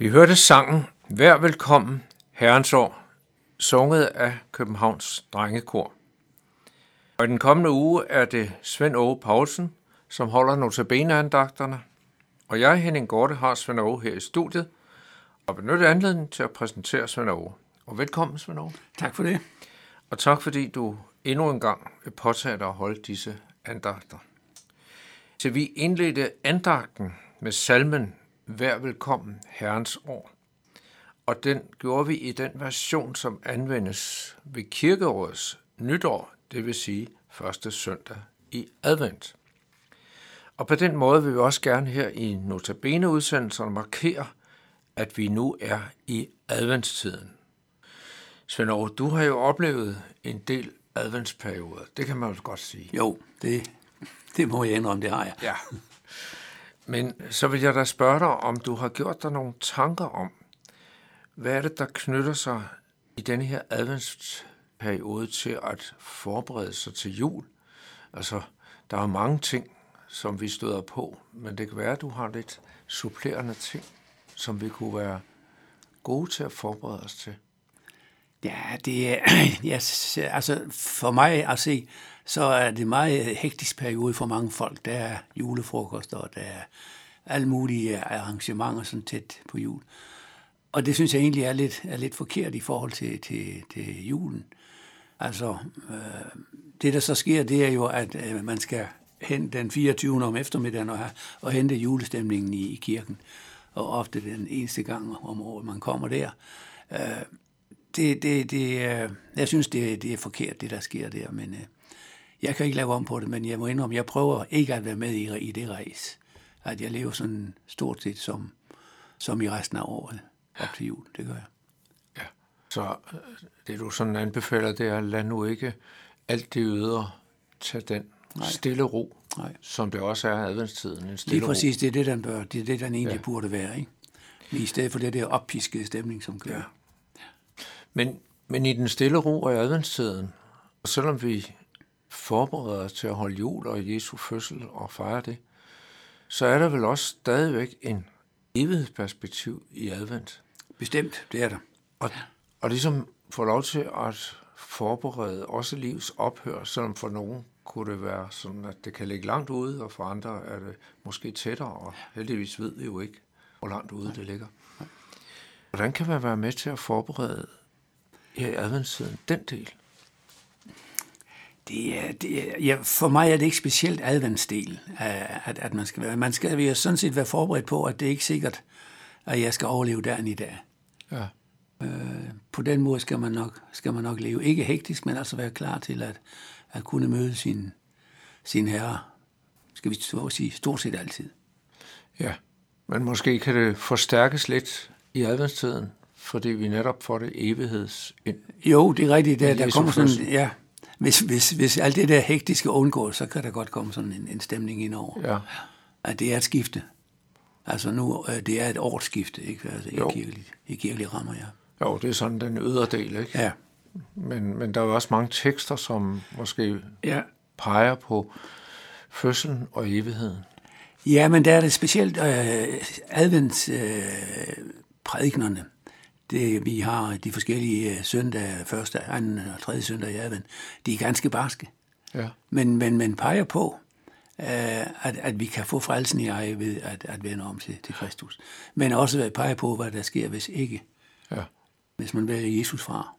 Vi hørte sangen Vær velkommen, Herrens år, sunget af Københavns Drengekor. Og i den kommende uge er det Svend Åge Poulsen, som holder notabeneandagterne. Og jeg, Henning Gorte, har Svend Åge her i studiet og benytter anledningen til at præsentere Svend Åge. Og velkommen, Svend Åge. Tak for det. Og tak fordi du endnu en gang vil påtage dig at holde disse andagter. Så vi indledte andagten med salmen Vær velkommen, Herrens år. Og den gjorde vi i den version, som anvendes ved kirkeårets nytår, det vil sige første søndag i advent. Og på den måde vil vi også gerne her i Notabene-udsendelserne markere, at vi nu er i adventstiden. Svend Aarhus, du har jo oplevet en del adventsperioder. Det kan man jo godt sige. Jo, det, det må jeg indrømme, det har jeg. Ja. Men så vil jeg da spørge dig, om du har gjort dig nogle tanker om, hvad er det, der knytter sig i denne her adventsperiode til at forberede sig til jul? Altså, der er mange ting, som vi støder på, men det kan være, at du har lidt supplerende ting, som vi kunne være gode til at forberede os til. Ja, det er, yes, altså for mig at se, så er det meget øh, hektisk periode for mange folk. Der er julefrokoster, og der er alle mulige øh, arrangementer sådan tæt på jul. Og det synes jeg egentlig er lidt, er lidt forkert i forhold til, til, til julen. Altså, øh, det der så sker, det er jo, at øh, man skal hen den 24. om eftermiddagen og, og hente julestemningen i, i kirken. Og ofte den eneste gang om året, man kommer der. Øh, det, det, det, jeg synes, det, det er forkert, det der sker der, men øh, jeg kan ikke lave om på det, men jeg må indrømme, jeg prøver ikke at være med i, i det race. At jeg lever sådan stort set som, som i resten af året op til jul, det gør jeg. Ja, så øh, det du sådan anbefaler, det er, lad nu ikke alt det ydre tage den Nej. stille ro, Nej. som det også er adventstiden. En stille Lige præcis, ro. det er det, den bør. Det er det, den egentlig ja. burde være, ikke? I stedet for det der oppiskede stemning, som kører. Ja. Men, men i den stille ro og i adventstiden, og selvom vi forbereder os til at holde jul og Jesu fødsel og fejre det, så er der vel også stadigvæk en evighedsperspektiv i advent. Bestemt, det er der. Og, og ligesom få lov til at forberede også livs ophør, selvom for nogen kunne det være sådan, at det kan ligge langt ude, og for andre er det måske tættere, og heldigvis ved vi jo ikke, hvor langt ude det ligger. Hvordan kan man være med til at forberede i adventstiden, den del? Det er, det er, ja, for mig er det ikke specielt adventsdel, at, at man skal være. Man skal jo sådan set være forberedt på, at det er ikke sikkert, at jeg skal overleve dagen i dag. Ja. Øh, på den måde skal man, nok, skal man nok leve. Ikke hektisk, men altså være klar til at, at kunne møde sin, sin herre, skal vi sige, stort set altid. Ja, men måske kan det forstærkes lidt i adventstiden, fordi vi netop får det evigheds. Jo, det er rigtigt. Der, der kommer sådan, ja, hvis, hvis, hvis alt det der hektiske undgår, så kan der godt komme sådan en, en stemning ind over. Ja. At det er et skifte. Altså nu, øh, det er et årsskifte, ikke? Altså, i, kirkeligt, i kirkelige rammer, ja. Jo, det er sådan den ydre del, ikke? Ja. Men, men der er jo også mange tekster, som måske ja. peger på fødslen og evigheden. Ja, men der er det specielt øh, advents øh, det, vi har de forskellige øh, søndage, første, anden og tredje søndag i advent, de er ganske barske. Ja. Men, men man peger på, øh, at, at vi kan få frelsen i eje ved at, at vende om til, til Kristus. Men også peger på, hvad der sker, hvis ikke. Ja. Hvis man vælger Jesus fra.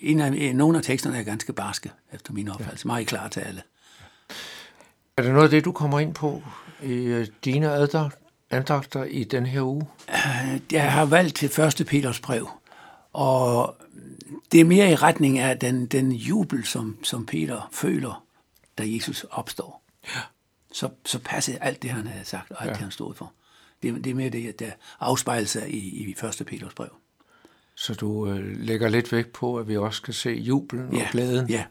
En af, nogle af teksterne er ganske barske, efter min opfattelse. Ja. Meget klar til alle. Er det noget af det, du kommer ind på i øh, dine adder, andagter i den her uge? Øh, jeg har valgt til første Peters brev, og det er mere i retning af den, den jubel, som, som Peter føler, da Jesus opstår. Ja. Så, så passer alt det, han havde sagt, og alt ja. det, han stod for. Det, det er mere det, der afspejler sig i, i første Peters brev. Så du øh, lægger lidt vægt på, at vi også kan se jubelen ja. og glæden? Ja.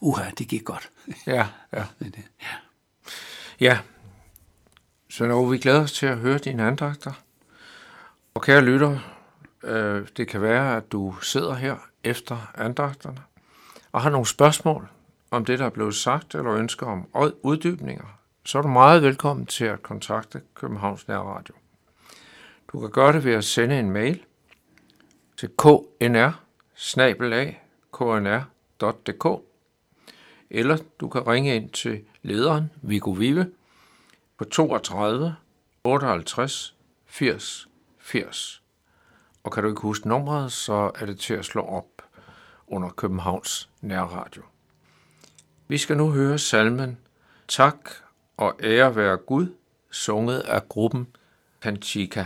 Uha, det gik godt. ja, ja. ja. Ja, så når vi glæder os til at høre dine andagter. Og kære lytter, øh, det kan være, at du sidder her efter andagterne og har nogle spørgsmål om det, der er blevet sagt, eller ønsker om uddybninger, så er du meget velkommen til at kontakte Københavns Nærradio. Du kan gøre det ved at sende en mail til knr knr.dk eller du kan ringe ind til lederen Viggo Vive på 32 58 80 80. Og kan du ikke huske nummeret, så er det til at slå op under Københavns Nærradio. Vi skal nu høre salmen Tak og ære være Gud, sunget af gruppen Kantika.